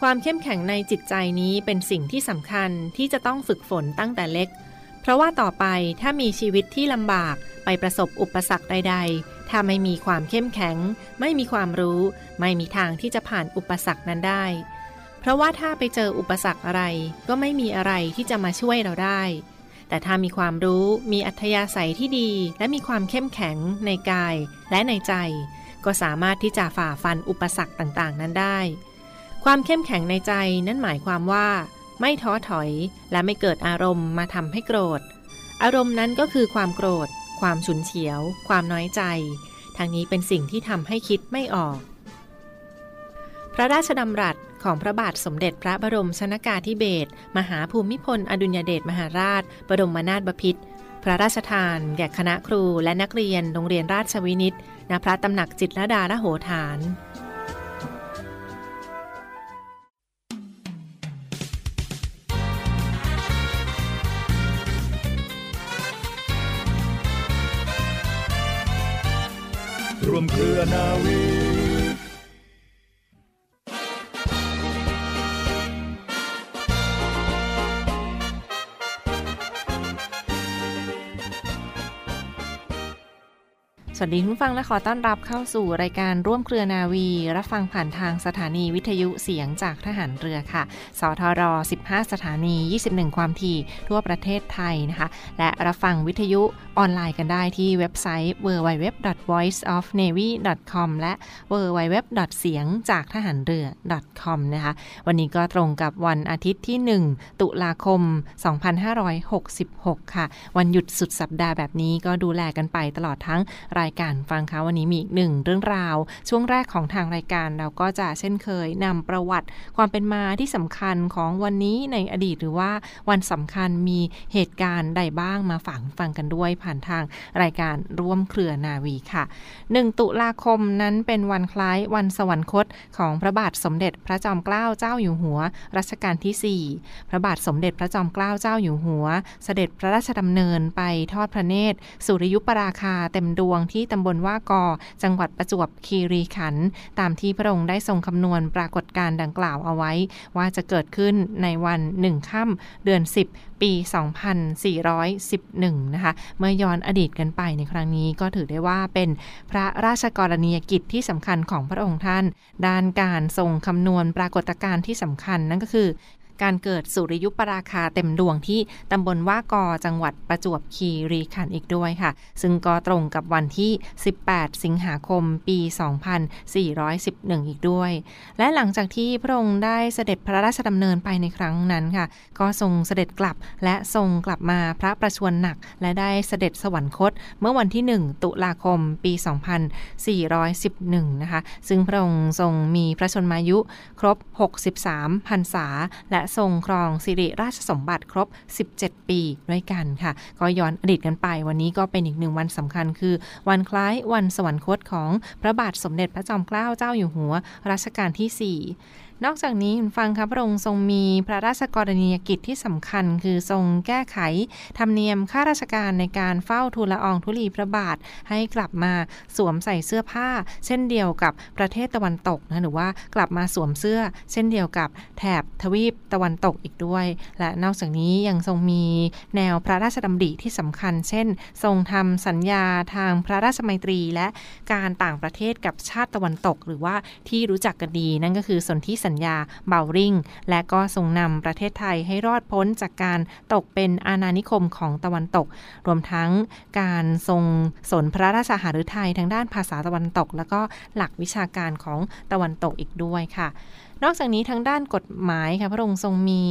ความเข้มแข็งในจิตใจนี้เป็นสิ่งที่สำคัญที่จะต้องฝึกฝนตั้งแต่เล็ก เพราะว่าต่อไปถ้ามีชีวิตที่ลำบากไปประสบอุปสรรคใด ๆ ถ้าไม่มีความเข้มแข็ง ไม่มีความรู้ ไม่มีทางที่จะผ่านอุปสรรคนั้นได้ เพราะว่าถ้าไปเจออุปสรรคอะไร ก็ไม่มีอะไรที่จะมาช่วยเราได้ แต่ถ้ามีความรู้มีอัธยาศัยที่ดี และมีความเข้มแข็งในกายและในใจ ก็สามารถที่จะฝ่าฟันอุปสรรคต่างๆ นั้นได้ ความเข้มแข็งในใจนั่นหมายความว่า ไม่ท้อถอยและไม่เกิดอารมณ์มาทำให้โกรธ อารมณ์นั้นก็คือความโกรธ ความฉุนเฉียว ความน้อยใจ ทางนี้เป็นสิ่งที่ทำให้คิดไม่ออก พระราชดำรัสของพระบาทสมเด็จพระบรมชนากาธิเบศรมหาภูมิพล อดุลยเดชมหาราช บรมนาถบพิตรพระราชทาน แก่คณะครูและนักเรียนโรงเรียนราชวินิตณพระตำหนักจิตรดาละโหฐาน วมเครือนาวี สวัสดีคุณฟังและขอต้อนรับเข้าสู่รายการร่วมเครือนาวี รับฟังผ่านทางสถานีวิทยุเสียงจากทหารเรือค่ะ สทร 15 สถานี 21 ความถี่ทั่วประเทศไทยนะคะ และรับฟังวิทยุออนไลน์กันได้ที่เว็บไซต์ www.voiceofnavy.com และ www. เสียงจากทหารเรือ .com นะคะ วันนี้ก็ตรงกับวันอาทิตย์ที่ 1 ตุลาคม 2566 ค่ะ วันหยุดสุดสัปดาห์แบบนี้ก็ดูแลกันไปตลอดทั้งรายายการฟังคะวันนี้มีอีกหนึ่งเรื่องราว ช่วงแรกของทางรายการเราก็จะเช่นเคยนำประวัติความเป็นมาที่สำคัญของวันนี้ในอดีตหรือว่าวันสำคัญมีเหตุการณ์ใดบ้างมาฝังฟังกันด้วย ผ่านทางรายการร่วมเครือนาวีค่ะ 1 ตุลาคมนั้นเป็นวันคล้ายวันสวรรคตของพระบาทสมเด็จพระจอมเกล้าเจ้าอยู่หัว รัชกาลที่ 4 พระบาทสมเด็จพระจอมเกล้าเจ้าอยู่หัว เสด็จพระราชดำเนินไปทอดพระเนตรสุริยุปราคาเต็มดวงที่ตำบลว่ากอ จังหวัดประจวบคีรีขันธ์ตามที่พระองค์ได้ทรงคำนวณปรากฏการดังกล่าวเอาไว้ ว่าจะเกิดขึ้นในวันหนึ่งค่ำเดือน 10 ปี 2411 นะคะ เมื่อย้อนอดีตกันไปในครั้งนี้ก็ถือได้ว่าเป็นพระราชกรณียกิจที่สำคัญของพระองค์ท่าน ด้านการทรงคำนวณปรากฏการณ์ที่สำคัญนั่นก็คือ การเกิดสุริยุปราคาเต็มดวงที่ตำบลว่ากอจังหวัดประจวบคีรีขันธ์อีกด้วยค่ะ ซึ่งก็ตรงกับวันที่ 18 สิงหาคมปี 2411 อีกด้วย และหลังจากที่พระองค์ได้เสด็จพระราชดำเนินไปในครั้งนั้นค่ะ ก็ทรงเสด็จกลับและทรงกลับมาพระประชวรหนัก และได้เสด็จสวรรคต เมื่อวันที่ 1 ตุลาคมปี 2411 นะคะ ซึ่งพระองค์ทรงมีพระชนมายุครบ 63 พรรษา และทรงครองสิริราชสมบัติครบ 17 ปีด้วยกันค่ะ ก็ย้อนอดีตกันไป วันนี้ก็เป็นอีกหนึ่งวันสำคัญคือ วันคล้ายวันสวรรคตของพระบาทสมเด็จพระจอมเกล้าเจ้าอยู่หัวรัชกาลที่ 4 นอกจากนี้คุณฟังครับพระองค์ทรงมีพระราชกรณียกิจที่สำคัญ คือทรงแก้ไข ธรรมเนียมข้าราชการในการเฝ้าทูลละอองธุลีพระบาทให้กลับมาสวมใส่เสื้อผ้า เช่นเดียวกับประเทศตะวันตกนะหรือว่ากลับมาสวมเสื้อ เช่นเดียวกับแถบทวีปตะวันตกอีกด้วย และนอกจากนี้ยังทรงมีแนวพระราชดำริที่สำคัญ เช่น ทรงทำสัญญาทางพระราชมัยตรีและการต่างประเทศกับชาติตะวันตก หรือว่าที่รู้จักกันดีนั่นก็คือสนธิสัญญาเบาริงและก็ทรงนำประเทศไทยให้รอดพ้นจากการตกเป็นอาณานิคมของตะวันตก รวมทั้งการทรงสนพระราชาหฤทัยทางด้านภาษาตะวันตก และก็หลักวิชาการของตะวันตกอีกด้วยค่ะ นอกจากนี้ทั้งด้านกฎหมายค่ะพระองค์ทรงมี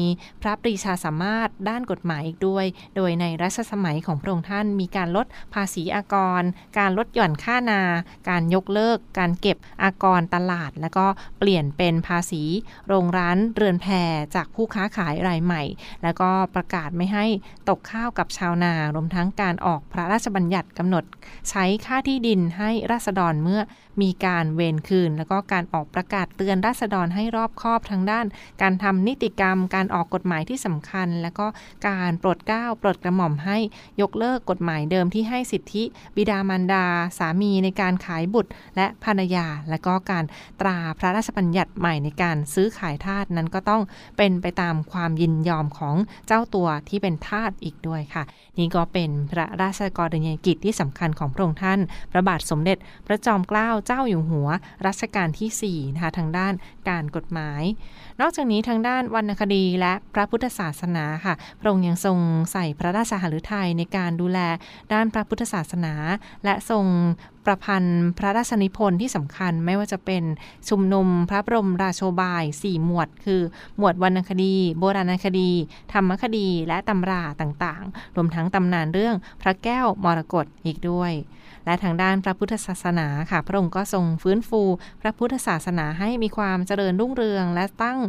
พระปรีชาสามารถด้านกฎหมายอีกด้วย โดยในรัชสมัยของพระองค์ท่านมีการลดภาษีอากร การลดหย่อนค่านา การยกเลิก การเก็บอากรตลาด แล้วก็เปลี่ยนเป็นภาษี โรงร้านเรือนแพจากผู้ค้าขายรายใหม่ แล้วก็ประกาศไม่ให้ตกข้าวกับชาวนารวมทั้งการออกพระราชบัญญัติกำหนด ใช้ค่าที่ดินให้ราษฎรเมื่อ มีการเวรคืน แล้วก็การออกประกาศเตือนราษฎรให้รอบคอบทางด้าน การทำนิติกรรม การออกกฎหมายที่สำคัญ แล้วก็การโปรดเกล้าโปรดกระหม่อมให้ยกเลิกกฎหมายเดิมที่ให้สิทธิ บิดามารดา สามีในการขายบุตรและภรรยา และก็การตราพระราชบัญญัติใหม่ในการซื้อขายทาสนั้นก็ต้องเป็นไปตามความยินยอมของเจ้าตัวที่เป็นทาสอีกด้วยค่ะ นี่ก็เป็นพระราชกรณียกิจที่สำคัญของพระองค์ท่าน พระบาทสมเด็จพระจอมเกล้าเจ้าอยู่หัวรัชกาลที่4นะคะทางด้านการกฎหมาย นอกจากนี้ทางด้านวรรณคดีและพระพุทธศาสนาค่ะ พระองค์ยังทรงใส่พระราชหฤทัยในการดูแลด้านพระพุทธศาสนา และทรง ประพันธ์พระราชนิพนธ์ที่สำคัญไม่ว่าจะเป็นชุมนุมพระบรมราโชบาย 4 หมวด คือ หมวดวรรณคดี โบราณคดี ธรรมคดี และตำราต่างๆ รวมทั้งตำนานเรื่องพระแก้วมรกตอีกด้วย และทางด้านพระพุทธศาสนาค่ะ พระองค์ก็ทรงฟื้นฟู พระพุทธศาสนาให้มีความเจริญรุ่งเรือง และตั้ง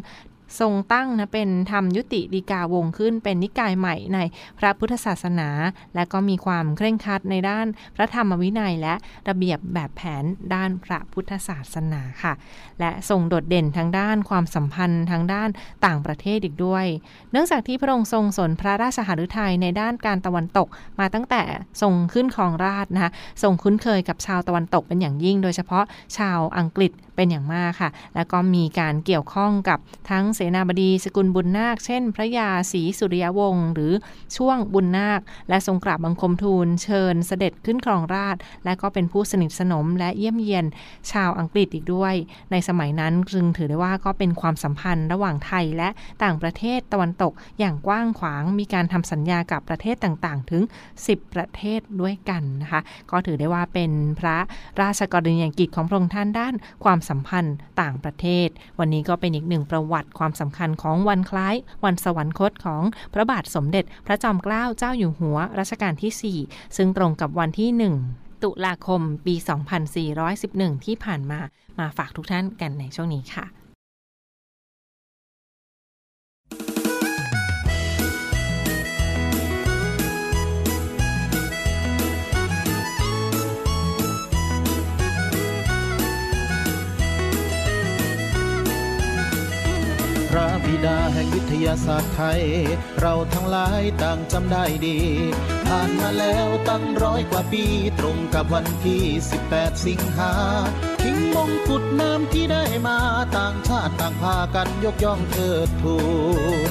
ทรงตั้งนะเป็นธรรมยุติดีกาวงขึ้น เป็นนิกายใหม่ในพระพุทธศาสนา และก็มีความเคร่งครัดในด้านพระธรรมวินัย และระเบียบแบบแผนด้านพระพุทธศาสนาค่ะ และทรงโดดเด่นทางด้านความสัมพันธ์ทางด้านต่างประเทศอีกด้วย เนื่องจากที่พระองค์ทรงสนพระราชหฤทัยในด้านการตะวันตกมาตั้งแต่ทรงขึ้นครองราชนะคะทรงคุ้นเคยกับชาวตะวันตกเป็นอย่างยิ่ง โดยเฉพาะชาวอังกฤษเป็นอย่างมากค่ะ แล้วก็มีการเกี่ยวข้องกับทั้งเสนาบดีสกุลบุญนาค เช่น พระยาศรีสุริยวงศ์หรือช่วงบุญนาค และทรงกราบบังคมทูล เชิญเสด็จขึ้นครองราชและก็เป็นผู้สนิทสนมและเยี่ยมเยียนชาวอังกฤษอีกด้วย ในสมัยนั้นจึงถือได้ว่าก็เป็นความสัมพันธ์ระหว่างไทยและต่างประเทศตะวันตกอย่างกว้างขวางมีการทำสัญญากับประเทศต่างๆ ถึง 10 ประเทศด้วยกันนะคะก็ถือได้ว่าเป็นพระราชกรณียกิจของพระองค์ท่านด้านความสัมพันธ์ต่างประเทศ วันนี้ก็เป็นอีกหนึ่งประวัติความความสำคัญของวันคล้าย วันสวรรคตของพระบาทสมเด็จ พระจอมเกล้าเจ้าอยู่หัวรัชกาลที่ 4 ซึ่งตรงกับวันที่ 1 ตุลาคมปี 2411 ที่ผ่านมามาฝากทุกท่านกันในช่วงนี้ค่ะ บิดาแห่งวิทยาศาสตร์ไทย เราทั้งหลายต่างจำได้ดี ผ่านมาแล้วตั้งร้อยกว่าปี ตรงกับวันที่ 18 สิงหาคิงมงกุฎน้ำที่ได้มาต่างชาติต่างพากันยกย่องเทิดทูน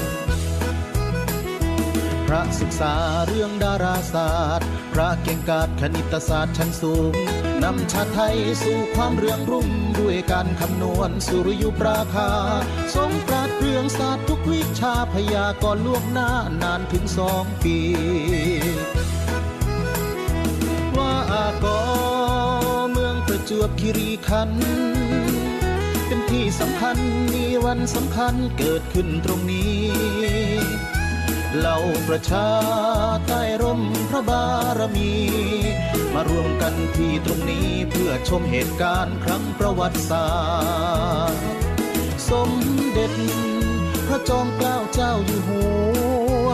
พระศึกษาเรื่องดาราศาสตร์ พระเก่งกาจคณิตศาสตร์ชั้นสูง นำชาติไทยสู่ความเรืองรุ่งด้วยการคำนวณสุริยุปราคา ทรงปราดเรื่องศาสตร์ทุกวิชาพยากรณ์ล่วงหน้านานถึงสองปี ว่าอากอเมืองประจวบคีรีขันธ์เป็นที่สำคัญมีวันสำคัญเกิดขึ้นตรงนี้ เหล่าประชาใต้ร่มพระบารมี มารวมกันที่ตรงนี้เพื่อชมเหตุการณ์ครั้งประวัติศาสตร์ สมเด็จ พระจอมเกล้าเจ้าอยู่หัว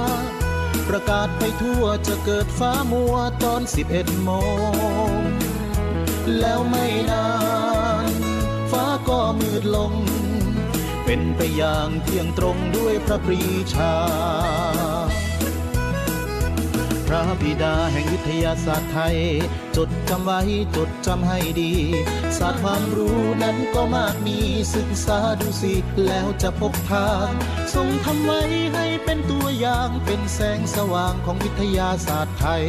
ประกาศไปทั่วจะเกิดฟ้ามัวตอน 11โมง แล้วไม่นาน ฟ้าก็มืดลงเป็นไปอย่างเที่ยงตรงด้วยพระปรีชา ระบิดาแห่งวิทยาศาสตร์ไทย จดจำไว้จดจำให้ดี ศาสตร์ความรู้นั้นก็มากมีศึกษาดูสิแล้วจะพบทางทรงทำไว้ให้เป็นตัวอย่างเป็นแสงสว่างของวิทยาศาสตร์ไทย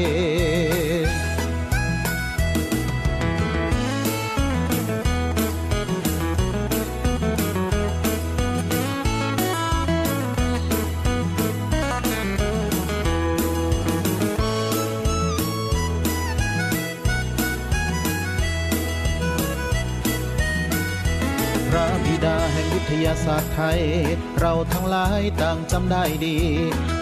ศาสตร์ไทย เราทั้งหลายต่างจำได้ดี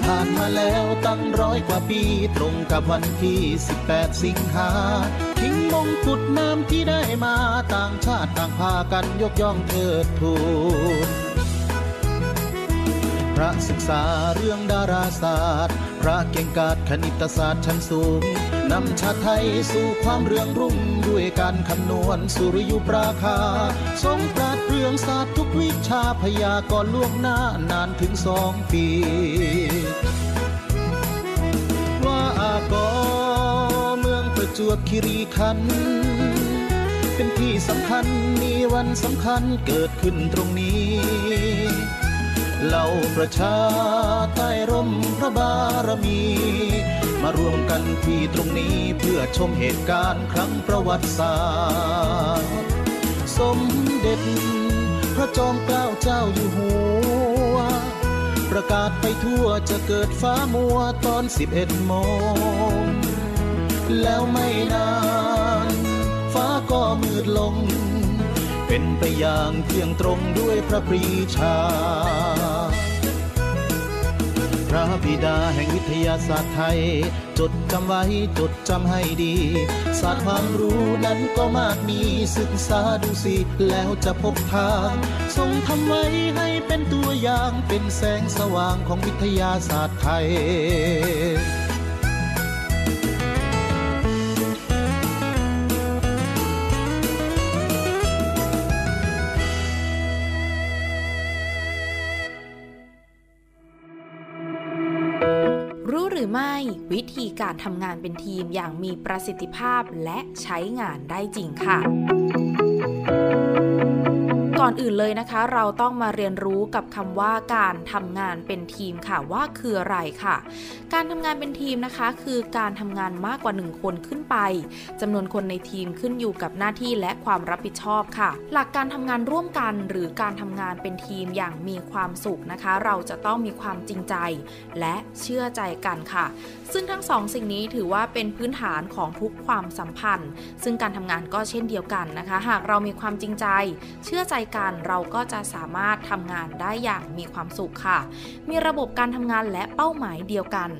ผ่านมาแล้วตั้งร้อยกว่าปี ตรงกับวันที่ 18 สิงหาทิ้งมงกุฎน้ำที่ได้มาต่างชาติต่างพากันยกย่องเทิดทูนพระศึกษาเรื่องดาราศาสตร์ พระเก่งกาจคณิตศาสตร์ชั้นสูง นำชาติไทยสู่ความเรืองรุ่งด้วยการคำนวณสุริยุปราคา ทรงปราดเปรื่องศาสตร์ทุกวิชาพยากรณ์ล่วงหน้านานถึงสองปี ว่าอากอเมืองประจวบคีรีขันธ์เป็นที่สำคัญมีวันสำคัญเกิดขึ้นตรงนี้เหล่าประชาใต้ร่มพระบารมี มารวมกันที่ตรงนี้เพื่อชมเหตุการณ์ครั้งประวัติศาสตร์ สมเด็จพระจอมเกล้าเจ้าอยู่หัว ประกาศไปทั่วจะเกิดฟ้ามัวตอน 11โมง แล้วไม่นาน ฟ้าก็มืดลง เป็นไปอย่างเที่ยงตรงด้วยพระปรีชา ระบิดาแห่งวิทยาศาสตร์ไทย จดจำไว้จดจำให้ดี ศาสตร์ความรู้นั้นก็มากมีศึกษาดูสิแล้วจะพบทางทรงทำไว้ให้เป็นตัวอย่างเป็นแสงสว่างของวิทยาศาสตร์ไทย รู้หรือไม่วิธีการทำงานเป็นทีมอย่างมีประสิทธิภาพและใช้งานได้จริงค่ะ ก่อนอื่นเลยนะคะ เราต้องมาเรียนรู้กับคำว่าการทำงานเป็นทีมค่ะว่าคืออะไรค่ะ การทำงานเป็นทีมนะคะ คือการทำงานมากกว่า 1 คนขึ้นไปจำนวนคนในทีมขึ้นอยู่กับหน้าที่และความรับผิดชอบค่ะ หลักการทำงานร่วมกันหรือการทำงานเป็นทีมอย่างมีความสุขนะคะ เราจะต้องมีความจริงใจ และเชื่อใจกันค่ะ ซึ่งทั้งสองสิ่งนี้ถือว่าเป็นพื้นฐานของทุกความสัมพันธ์ ซึ่งการทำงานก็เช่นเดียวกันนะคะ หากเรามีความจริงใจ เชื่อใจกัน เราก็จะสามารถทำงานได้อย่างมีความสุขค่ะ มีระบบการทำงานและเป้าหมายเดียวกัน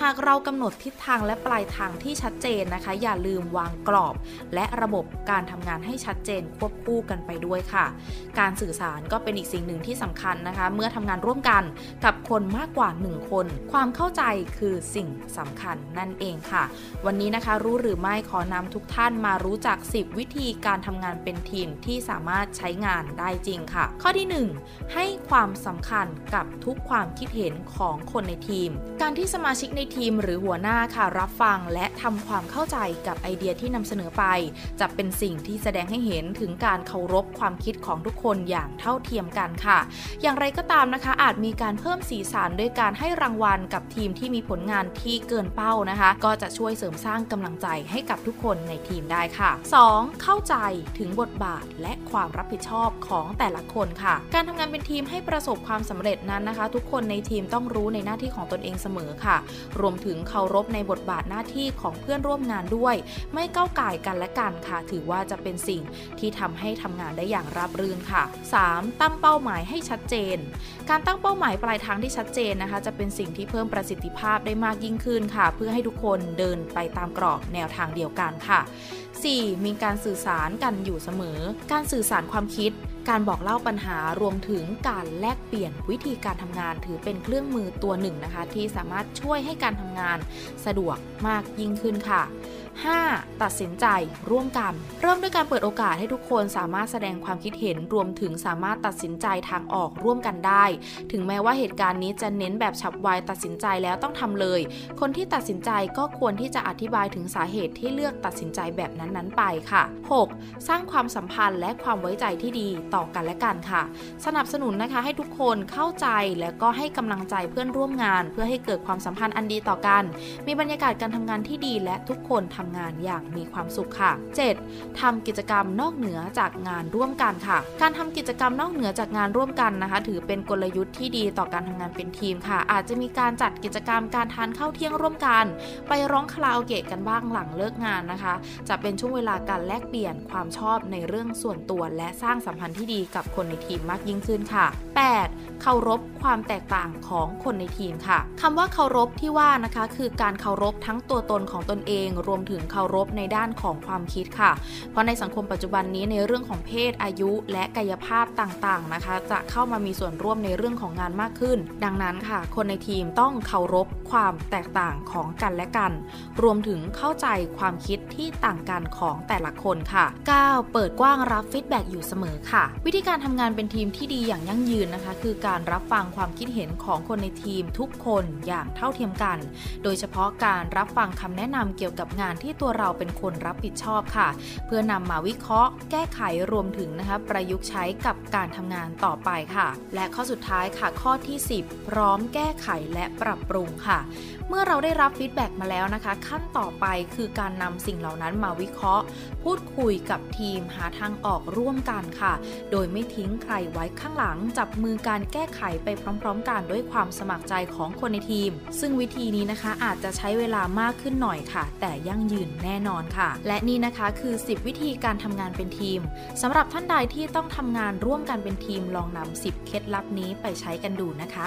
หากเรากำหนดทิศทางและปลายทางที่ชัดเจนนะคะ อย่าลืมวางกรอบ และระบบการทำงานให้ชัดเจนควบคู่กันไปด้วยค่ะ การสื่อสารก็เป็นอีกสิ่งหนึ่งที่สำคัญนะคะ เมื่อทำงานร่วมกันกับคนมากกว่า 1 คน ความเข้าใจคือสิ่งสำคัญนั่นเองค่ะ วันนี้นะคะรู้หรือไม่ขอนำทุกท่านมารู้จัก 10 วิธีการทำงานเป็นทีมที่สามารถใช้งานได้จริงค่ะ ข้อที่ 1 ให้ความสำคัญกับทุกความคิดเห็นของคนในทีม การที่สมาชิกในทีมหรือหัวหน้าค่ะรับฟังและทำความเข้าใจกับไอเดียที่นำเสนอไป จะเป็นสิ่งที่แสดงให้เห็นถึงการเคารพความคิดของทุกคนอย่างเท่าเทียมกันค่ะ อย่างไรก็ตามนะคะ อาจมีการเพิ่มสีสันด้วยการให้รางวัลกับทีมที่มีผลงานที่เกินเป้านะคะ ก็จะช่วยเสริมสร้างกำลังใจให้กับทุกคนในทีมได้ค่ะ 2. เข้าใจถึงบทบาทและความรับผิดชอบของแต่ละคนค่ะ การทำงานเป็นทีมให้ประสบความสำเร็จนั้นนะคะ ทุกคนในทีมต้องรู้ในหน้าที่ของตนเองเสมอค่ะ รวมถึงเคารพในบทบาทหน้าที่ของเพื่อนร่วมงานด้วย ไม่ก้าวไก่กันและกันค่ะ ถือว่าจะเป็นสิ่งที่ทำให้ทำงานได้อย่างราบรื่นค่ะ 3. ตั้งเป้าหมายให้ชัดเจน การตั้งเป้าหมายปลายทางที่ชัดเจนนะคะ จะเป็นสิ่งที่เพิ่มประสิทธิภาพได้มากยิ่งขึ้นค่ะ เพื่อให้ทุกคนเดินไปตามกรอบแนวทางเดียวกันค่ะ 4. มีการสื่อสารกันอยู่เสมอ การสื่อสารความคิด การบอกเล่าปัญหารวมถึงการแลกเปลี่ยนวิธีการทำงานถือเป็นเครื่องมือตัวหนึ่งนะคะ ที่สามารถช่วยให้การทำงานสะดวกมากยิ่งขึ้นค่ะ 5. ตัดสินใจร่วมกัน เริ่มด้วยการเปิดโอกาสให้ทุกคนสามารถแสดงความคิดเห็นรวมถึงสามารถตัดสินใจทางออกร่วมกันได้ ถึงแม้ว่าเหตุการณ์นี้จะเน้นแบบฉับไวตัดสินใจแล้วต้องทำเลย คนที่ตัดสินใจก็ควรที่จะอธิบายถึงสาเหตุที่เลือกตัดสินใจแบบนั้นๆไปค่ะ 6. สร้างความสัมพันธ์และความไว้ใจที่ดีต่อกันและกันค่ะ สนับสนุนนะคะให้ทุกคนเข้าใจและก็ให้กำลังใจเพื่อนร่วมงาน เพื่อให้เกิดความสัมพันธ์อันดีต่อกัน มีบรรยากาศการทำงานที่ดีและทุกคนทำำงานอย่างมีความสุขค่ะ 7. ทำกิจกรรมนอกเหนือจากงานร่วมกันค่ะ การทำกิจกรรมนอกเหนือจากงานร่วมกันนะคะ ถือเป็นกลยุทธ์ที่ดีต่อการทำงานเป็นทีมค่ะ อาจจะมีการจัดกิจกรรมการทานข้าวเที่ยงร่วมกัน ไปร้องคาราโอเกะกันบ้างหลังเลิกงานนะคะ จะเป็นช่วงเวลาการแลกเปลี่ยนความชอบในเรื่องส่วนตัวและสร้างสัมพันธ์ที่ดีกับคนในทีมมากยิ่งขึ้นค่ะ 8. เคารพความแตกต่างของคนในทีมค่ะคำว่าเคารพที่ว่านะคะคือการเคารพทั้งตัวตนของตนเอง รวมถึงเคารพในด้านของความคิดค่ะ เพราะในสังคมปัจจุบันนี้ในเรื่องของเพศอายุ และกายภาพต่างๆนะคะ จะเข้ามามีส่วนร่วมในเรื่องของงานมากขึ้น ดังนั้นค่ะ คนในทีมต้องเคารพความแตกต่างของกันและกัน รวมถึงเข้าใจความคิดที่ต่างกันของแต่ละคนค่ะ 9. เปิดกว้างรับ feedback อยู่เสมอค่ะ วิธีการทำงานเป็นทีมที่ดีอย่างยั่งยืนนะคะ คือการการับฟังความคิดเห็นของคนในทีมทุกคนอย่างเท่าเทียมกัน โดยเฉพาะการรับฟังคำแนะนำเกี่ยวกับงานที่ตัวเราเป็นคนรับผิดชอบค่ะ เพื่อนำมาวิเคราะห์ แก้ไขรวมถึงนะคะประยุกต์ใช้กับการทำงานต่อไปค่ะ และข้อสุดท้ายค่ะข้อที่ 10 พร้อมแก้ไขและปรับปรุงค่ะ เมื่อเราได้รับ feedback มาแล้วนะคะ ขั้นต่อไปคือการนำสิ่งเหล่านั้นมาวิเคราะห์ พูดคุยกับทีมหาทางออกร่วมกันค่ะ โดยไม่ทิ้งใครไว้ข้างหลังจับมือการแก้ก้ไขไปพร้อม ๆ กันด้วยความสมัครใจของคนในทีม ซึ่งวิธีนี้นะคะอาจจะใช้เวลามากขึ้นหน่อยค่ะ แต่ยั่งยืนแน่นอนค่ะ และนี่นะคะคือ 10 วิธีการทำงานเป็นทีมสำหรับท่านใดที่ต้องทำงานร่วมกันเป็นทีมลองนำ10 เคล็ดลับนี้ไปใช้กันดูนะคะ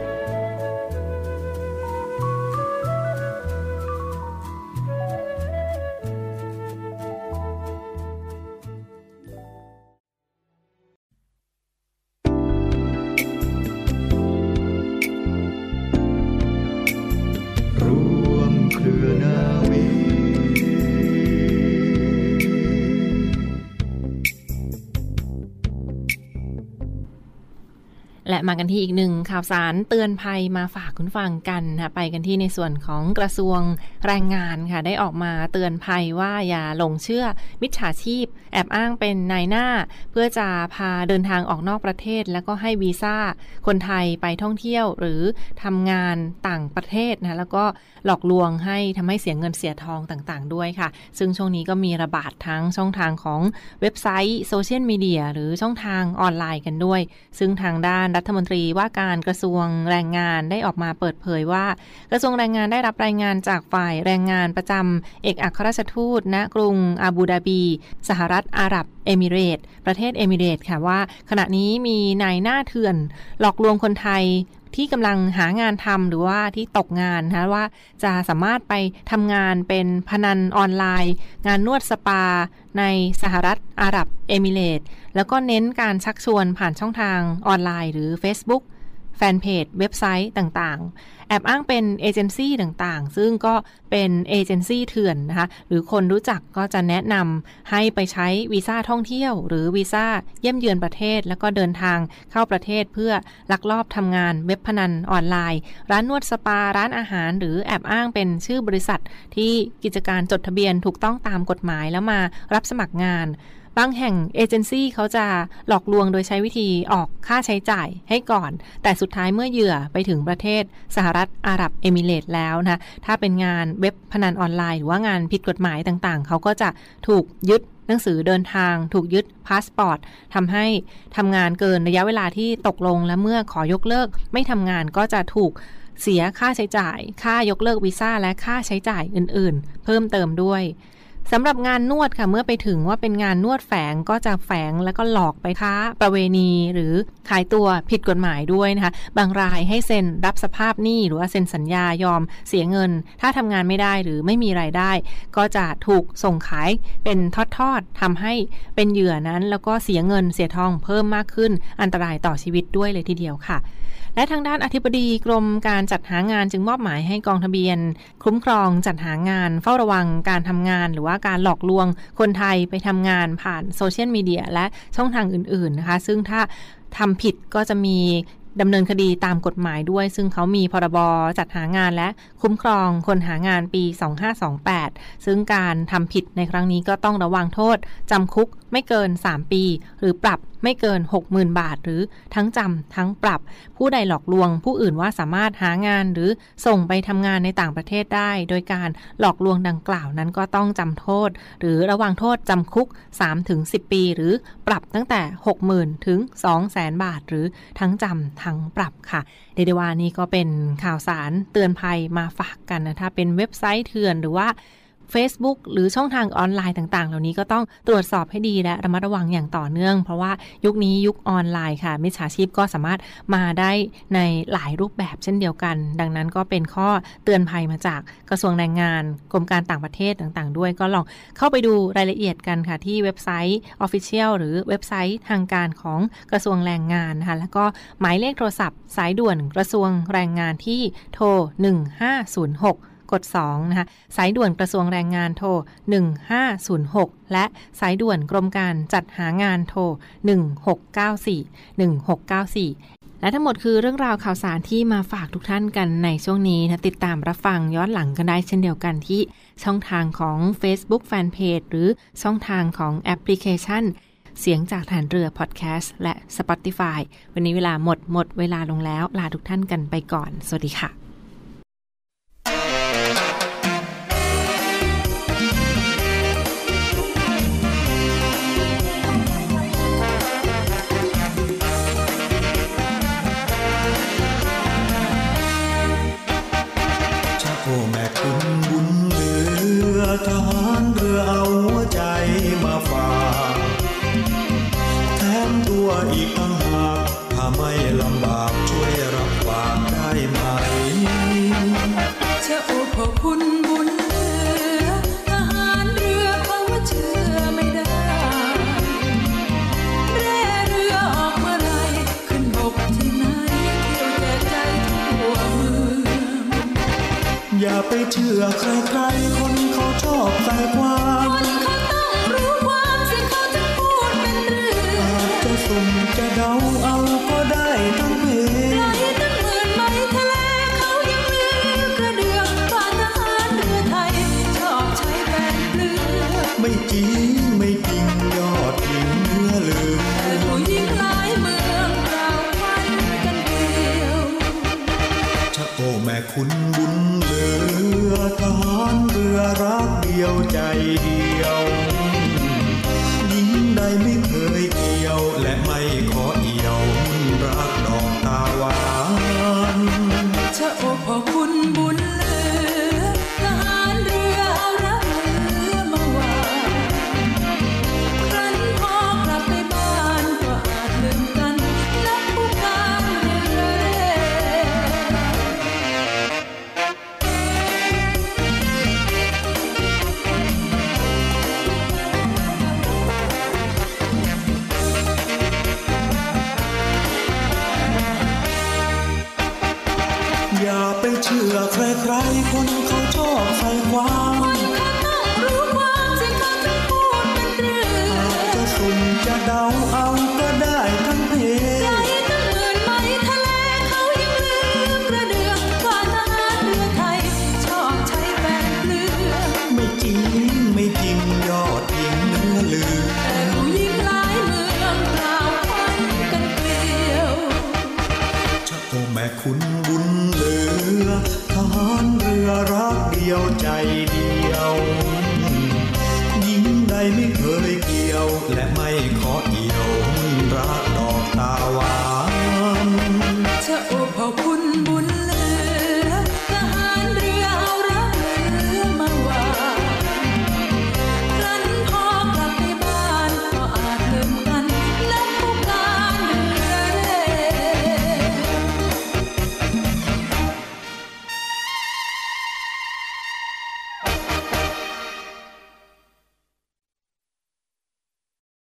มากันที่อีกหนึ่งข่าวสารเตือนภัยมาฝากคุณฟังกันนะไปกันที่ในส่วนของกระทรวงแรงงานค่ะได้ออกมาเตือนภัยว่าอย่าหลงเชื่อมิจฉาชีพ แอบอ้างเป็นนายหน้า เพื่อจะพาเดินทางออกนอกประเทศ แล้วก็ให้วีซ่าคนไทยไปท่องเที่ยว หรือทำงานต่างประเทศนะแล้วก็หลอกลวงให้ทำให้เสียเงินเสียทองต่างๆ ด้วยค่ะ ซึ่งช่วงนี้ก็มีระบาดทั้งช่องทางของเว็บไซต์โซเชียลมีเดียหรือช่องทางออนไลน์กันด้วย ซึ่งทางด้านรัฐมนตรีว่าการกระทรวงแรงงานได้ออกมาเปิดเผยว่า กระทรวงแรงงานได้รับรายงานจากฝ่ายแรงงานประจำเอกอัครราชทูตณกรุงอาบูดาบี สหรัฐอาหรับเอมิเรต ประเทศเอมิเรตค่ะว่า ขณะนี้มีนายหน้าเถื่อน หลอกลวงคนไทย ที่กำลังหางานทำหรือว่าที่ตกงานนะคะว่าจะสามารถไปทำงานเป็นพนันออนไลน์ งานนวดสปา ในสหรัฐอาหรับเอมิเรตแล้วก็เน้นการชักชวนผ่านช่องทางออนไลน์ หรือ Facebook ฟนเพจเว็บไซต์ต่างๆ แอบอ้างเป็นเอเจนซี่ต่างๆ ซึ่งก็เป็นเอเจนซี่เถื่อนนะคะ หรือคนรู้จักก็จะแนะนำให้ไปใช้วีซ่าท่องเที่ยว หรือวีซ่าเยี่ยมเยือนประเทศ แล้วก็เดินทางเข้าประเทศเพื่อลักลอบทำงานเว็บพนันออนไลน์ ร้านนวดสปาร้านอาหาร หรือแอบอ้างเป็นชื่อบริษัทที่กิจการจดทะเบียนถูกต้องตามกฎหมายแล้วมารับสมัครงาน บางแห่งเอเจนซี่เขาจะหลอกลวงโดยใช้วิธีออกค่าใช้จ่ายให้ก่อน แต่สุดท้ายเมื่อเหยื่อไปถึงประเทศสหรัฐอาหรับเอมิเรต์แล้วนะถ้าเป็นงานเว็บพนันออนไลน์หรือว่างานผิดกฎหมายต่างๆ เขาก็จะถูกยึดหนังสือเดินทางถูกยึดพาสปอร์ตทำให้ทำงานเกินระยะเวลาที่ตกลงและเมื่อขอยกเลิก ไม่ทำงานก็จะถูกเสียค่าใช้จ่าย ค่ายกเลิกวีซ่าและค่าใช้จ่ายอื่น ๆ เพิ่มเติมด้วย สำหรับงานนวดค่ะเมื่อไปถึงว่าเป็นงานนวดแฝงก็จะแฝงแล้วก็หลอกไปค้าประเวณีหรือขายตัวผิดกฎหมายด้วยนะคะบางรายให้เซ็นรับสภาพหนี้หรือว่าเซ็นสัญญายอมเสียเงิน ถ้าทำงานไม่ได้หรือไม่มีรายได้ ก็จะถูกส่งขายเป็นทอดๆทำให้เป็นเหยื่อนั้น แล้วก็เสียเงินเสียทองเพิ่มมากขึ้นอันตรายต่อชีวิตด้วยเลยทีเดียวค่ะ และทางด้านอธิบดีกรมการจัดหางานจึงมอบหมายให้กองทะเบียน คุ้มครองจัดหางานเฝ้าระวังการทำงาน หรือว่าการหลอกลวงคนไทยไปทำงานผ่านโซเชียลมีเดียและช่องทางอื่นๆนะคะ ซึ่งถ้าทำผิดก็จะมีดำเนินคดีตามกฎหมายด้วย ซึ่งเขามีพรบจัดหางานและคุ้มครองคนหางานปี 2528 ซึ่งการทำผิดในครั้งนี้ก็ต้องระวังโทษจำคุกไม่เกิน 3 ปี หรือปรับ ไม่เกิน 60,000 บาท หรือทั้งจำทั้งปรับ ผู้ใดหลอกลวง ผู้อื่นว่าสามารถหางานหรือส่งไปทำงานในต่างประเทศได้ โดยการหลอกลวงดังกล่าวนั้นก็ต้องจำโทษ หรือระวังโทษจำคุก 3-10 ปี หรือปรับตั้งแต่ 60,000 ถึง 200,000 บาท หรือทั้งจำทั้งปรับค่ะ เดี๋ยววันนี้ก็เป็นข่าวสารเตือนภัยมาฝากกันนะถ้าเป็นเว็บไซต์เถื่อนหรือว่า Facebook หรือช่องทางออนไลน์ต่าง ๆ เหล่านี้ก็ต้องตรวจสอบให้ดีและระมัดระวังอย่างต่อเนื่อง เพราะว่ายุคนี้ยุคออนไลน์ค่ะ มิจฉาชีพก็สามารถมาได้ในหลายรูปแบบเช่นเดียวกัน ดังนั้นก็เป็นข้อเตือนภัยมาจากกระทรวงแรงงานกรมการต่างประเทศต่าง ๆ ด้วยก็ลองเข้าไปดูรายละเอียดกันค่ะ ที่เว็บไซต์ Official หรือเว็บไซต์ทางการของกระทรวงแรงงานนะคะแล้วก็หมายเลขโทรศัพท์ สายด่วนกระทรวงแรงงานที่โทร 1506 กด2นะคะสายด่วนกระทรวงแรงงานโทร 1506 และสายด่วนกรมการจัดหางานโทร 1694 1694และทั้งหมดคือเรื่องราวข่าวสารที่มาฝากทุกท่านกันในช่วงนี้นะติดตามรับฟังย้อนหลังกันได้เช่นเดียวกันที่ช่องทางของ Facebook Fanpage หรือช่องทางของแอปพลิเคชัน เสียงจากฐานเรือพอดแคสต์และ Spotify วันนี้เวลาหมดหมดเวลาลงแล้ว ลาทุกท่านกันไปก่อน สวัสดีค่ะ อ ใจเดี